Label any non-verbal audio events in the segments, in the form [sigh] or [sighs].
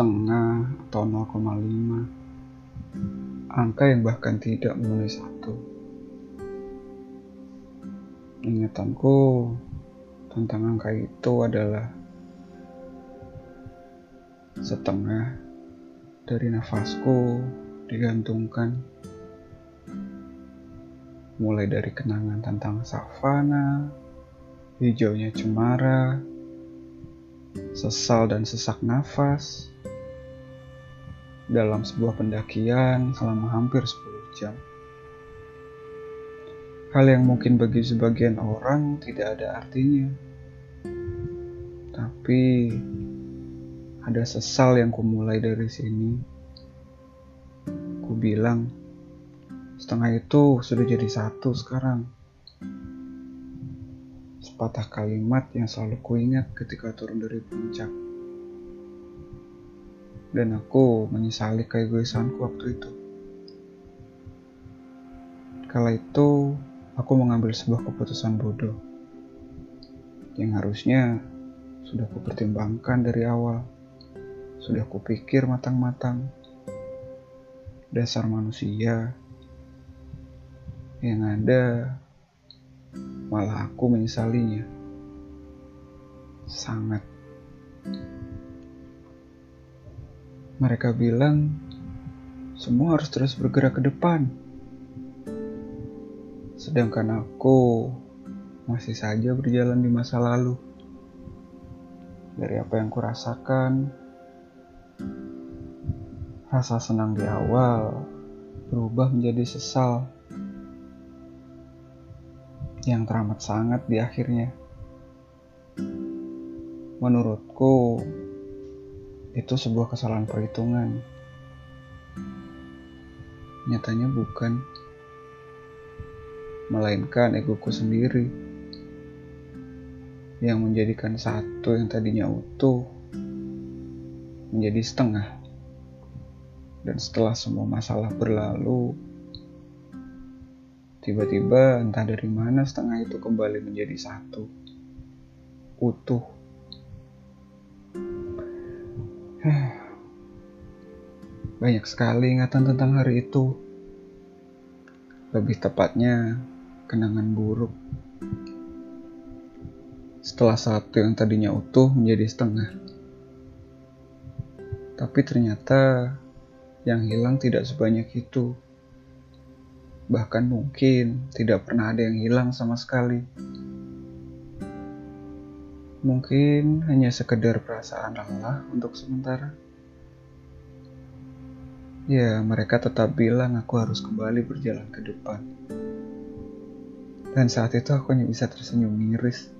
setengah atau 0,5 angka yang bahkan tidak memenuhi satu. Ingatanku tentang angka itu adalah setengah dari nafasku digantungkan. Mulai dari kenangan tentang savana, hijaunya cemara, sesal dan sesak nafas dalam sebuah pendakian selama hampir 10 jam. Hal yang mungkin bagi sebagian orang tidak ada artinya. Tapi ada sesal yang kumulai dari sini. Ku bilang, setengah itu sudah jadi satu sekarang. Sepatah kalimat yang selalu kuingat ketika turun dari puncak. Dan aku menyesali keegoisanku waktu itu. Kala itu, aku mengambil sebuah keputusan bodoh yang harusnya sudah kupertimbangkan dari awal, sudah kupikir matang-matang. Dasar manusia yang ada malah aku menyesalinya. Sangat. Mereka bilang semua harus terus bergerak ke depan sedangkan aku masih saja berjalan di masa lalu. Dari apa yang kurasakan, rasa senang di awal berubah menjadi sesal yang teramat sangat di akhirnya. Menurutku, itu sebuah kesalahan perhitungan. Nyatanya bukan melainkan egoku sendiri yang menjadikan satu yang tadinya utuh menjadi setengah. Dan setelah semua masalah berlalu, tiba-tiba entah dari mana setengah itu kembali menjadi satu, utuh. Banyak sekali ingatan tentang hari itu. Lebih tepatnya, kenangan buruk. Setelah satu yang tadinya utuh menjadi setengah. Tapi ternyata yang hilang tidak sebanyak itu. Bahkan mungkin tidak pernah ada yang hilang sama sekali. Mungkin hanya sekedar perasaan lelah untuk sementara. Ya, mereka tetap bilang aku harus kembali berjalan ke depan. Dan saat itu aku hanya bisa tersenyum miris.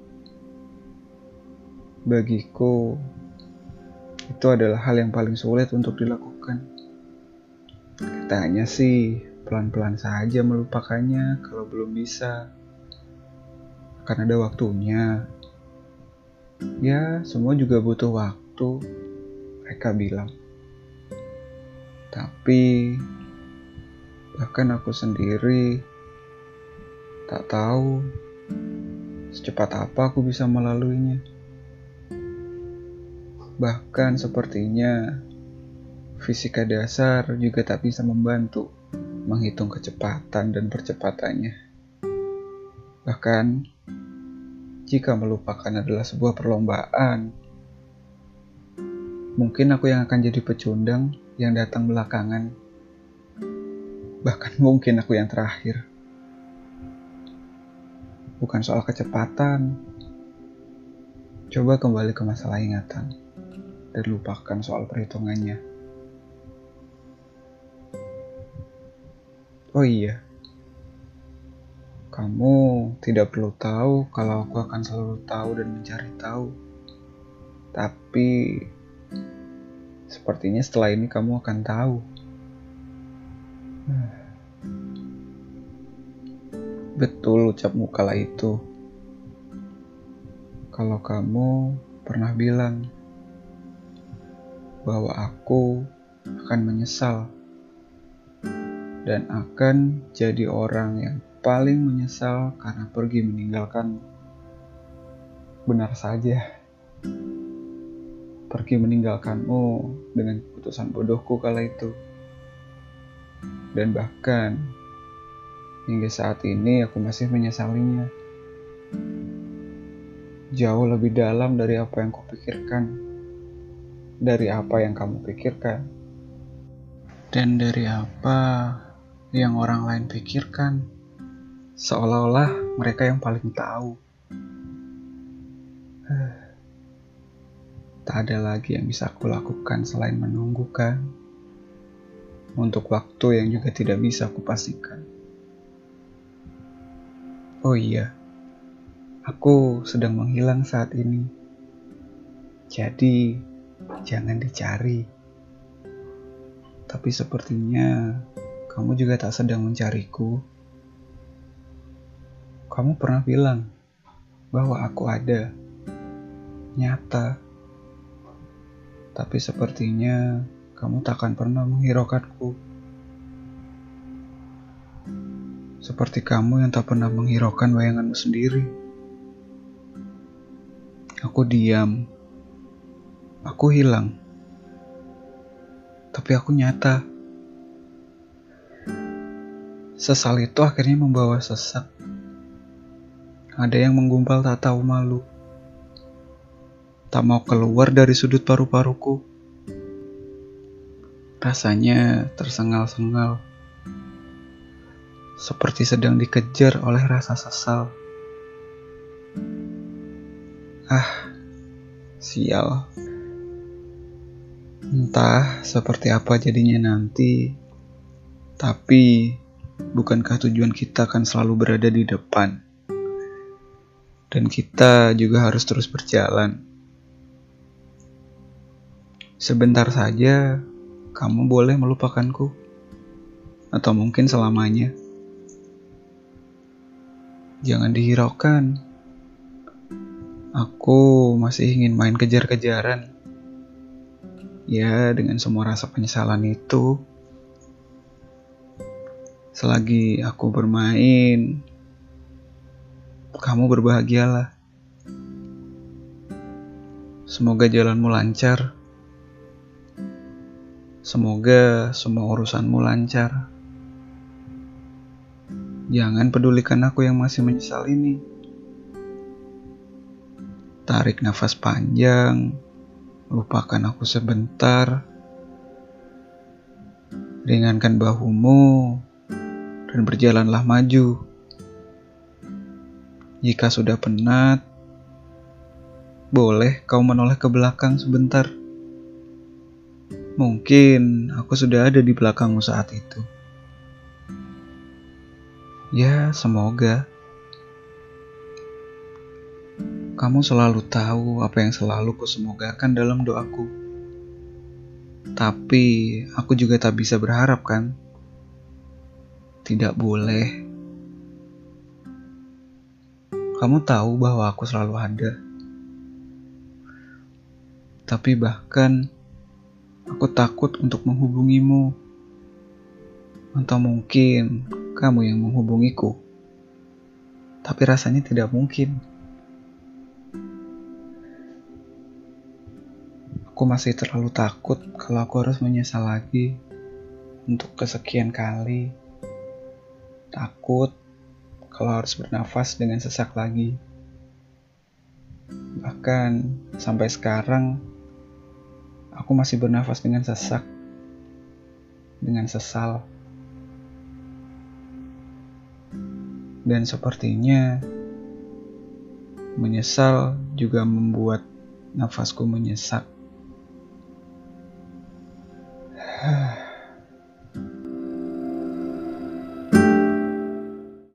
Bagiku, itu adalah hal yang paling sulit untuk dilakukan. Katanya sih, pelan-pelan saja melupakannya kalau belum bisa. Akan ada waktunya. Ya, semua juga butuh waktu, mereka bilang. Tapi, bahkan aku sendiri Tak tahu secepat apa aku bisa melaluinya. Bahkan sepertinya fisika dasar juga tak bisa membantu menghitung kecepatan dan percepatannya. Bahkan jika melupakan adalah sebuah perlombaan, mungkin aku yang akan jadi pecundang yang datang belakangan. Bahkan mungkin aku yang terakhir bukan soal kecepatan. Coba kembali ke masalah ingatan dan lupakan soal perhitungannya. Oh iya, kamu tidak perlu tahu kalau aku akan selalu tahu dan mencari tahu. Tapi sepertinya setelah ini kamu akan tahu. Betul ucapmu kala itu. Kalau kamu pernah bilang bahwa aku akan menyesal dan akan jadi orang yang paling menyesal karena pergi meninggalkan. Benar saja. Pergi meninggalkanmu dengan keputusan bodohku kala itu. Dan bahkan hingga saat ini aku masih menyesalinya. Jauh lebih dalam dari apa yang kupikirkan, dari apa yang kamu pikirkan, dan dari apa yang orang lain pikirkan, seolah-olah mereka yang paling tahu. [sighs] Tak ada lagi yang bisa aku lakukan selain menunggu kan, untuk waktu yang juga tidak bisa aku pastikan. Oh iya, aku sedang menghilang saat ini. Jadi, jangan dicari. Tapi sepertinya kamu juga tak sedang mencariku. Kamu pernah bilang bahwa aku ada, nyata. Tapi sepertinya kamu takkan pernah menghiraukanku. Seperti kamu yang tak pernah menghiraukan bayanganmu sendiri. Aku diam. Aku hilang. Tapi aku nyata. Sesal itu akhirnya membawa sesak. Ada yang menggumpal tak tahu malu. Tak mau keluar dari sudut paru-paruku. Rasanya tersengal-sengal. Seperti sedang dikejar oleh rasa sesal. Ah, sial. Entah seperti apa jadinya nanti, tapi bukankah tujuan kita akan selalu berada di depan? Dan kita juga harus terus berjalan. Sebentar saja, kamu boleh melupakanku, atau mungkin selamanya. Jangan dihiraukan. Aku masih ingin main kejar-kejaran. Ya, dengan semua rasa penyesalan itu. Selagi aku bermain, kamu berbahagialah. Semoga jalanmu lancar. Semoga semua urusanmu lancar. Jangan pedulikan aku yang masih menyesal ini. Tarik nafas panjang, lupakan aku sebentar. Ringankan bahumu, dan berjalanlah maju. Jika sudah penat, boleh kau menoleh ke belakang sebentar. Mungkin aku sudah ada di belakangmu saat itu. Ya, semoga kamu selalu tahu apa yang selalu kusemogakan dalam doaku. Tapi aku juga tak bisa berharap kan? Tidak boleh. Kamu tahu bahwa aku selalu ada. Tapi bahkan aku takut untuk menghubungimu. Atau mungkin kamu yang menghubungiku. Tapi rasanya tidak mungkin. Aku masih terlalu takut kalau aku harus menyesal lagi untuk kesekian kali takut kalau harus bernafas dengan sesak lagi. Bahkan sampai sekarang, aku masih bernafas dengan sesak, dengan sesal. Dan sepertinya menyesal juga membuat nafasku menyesak.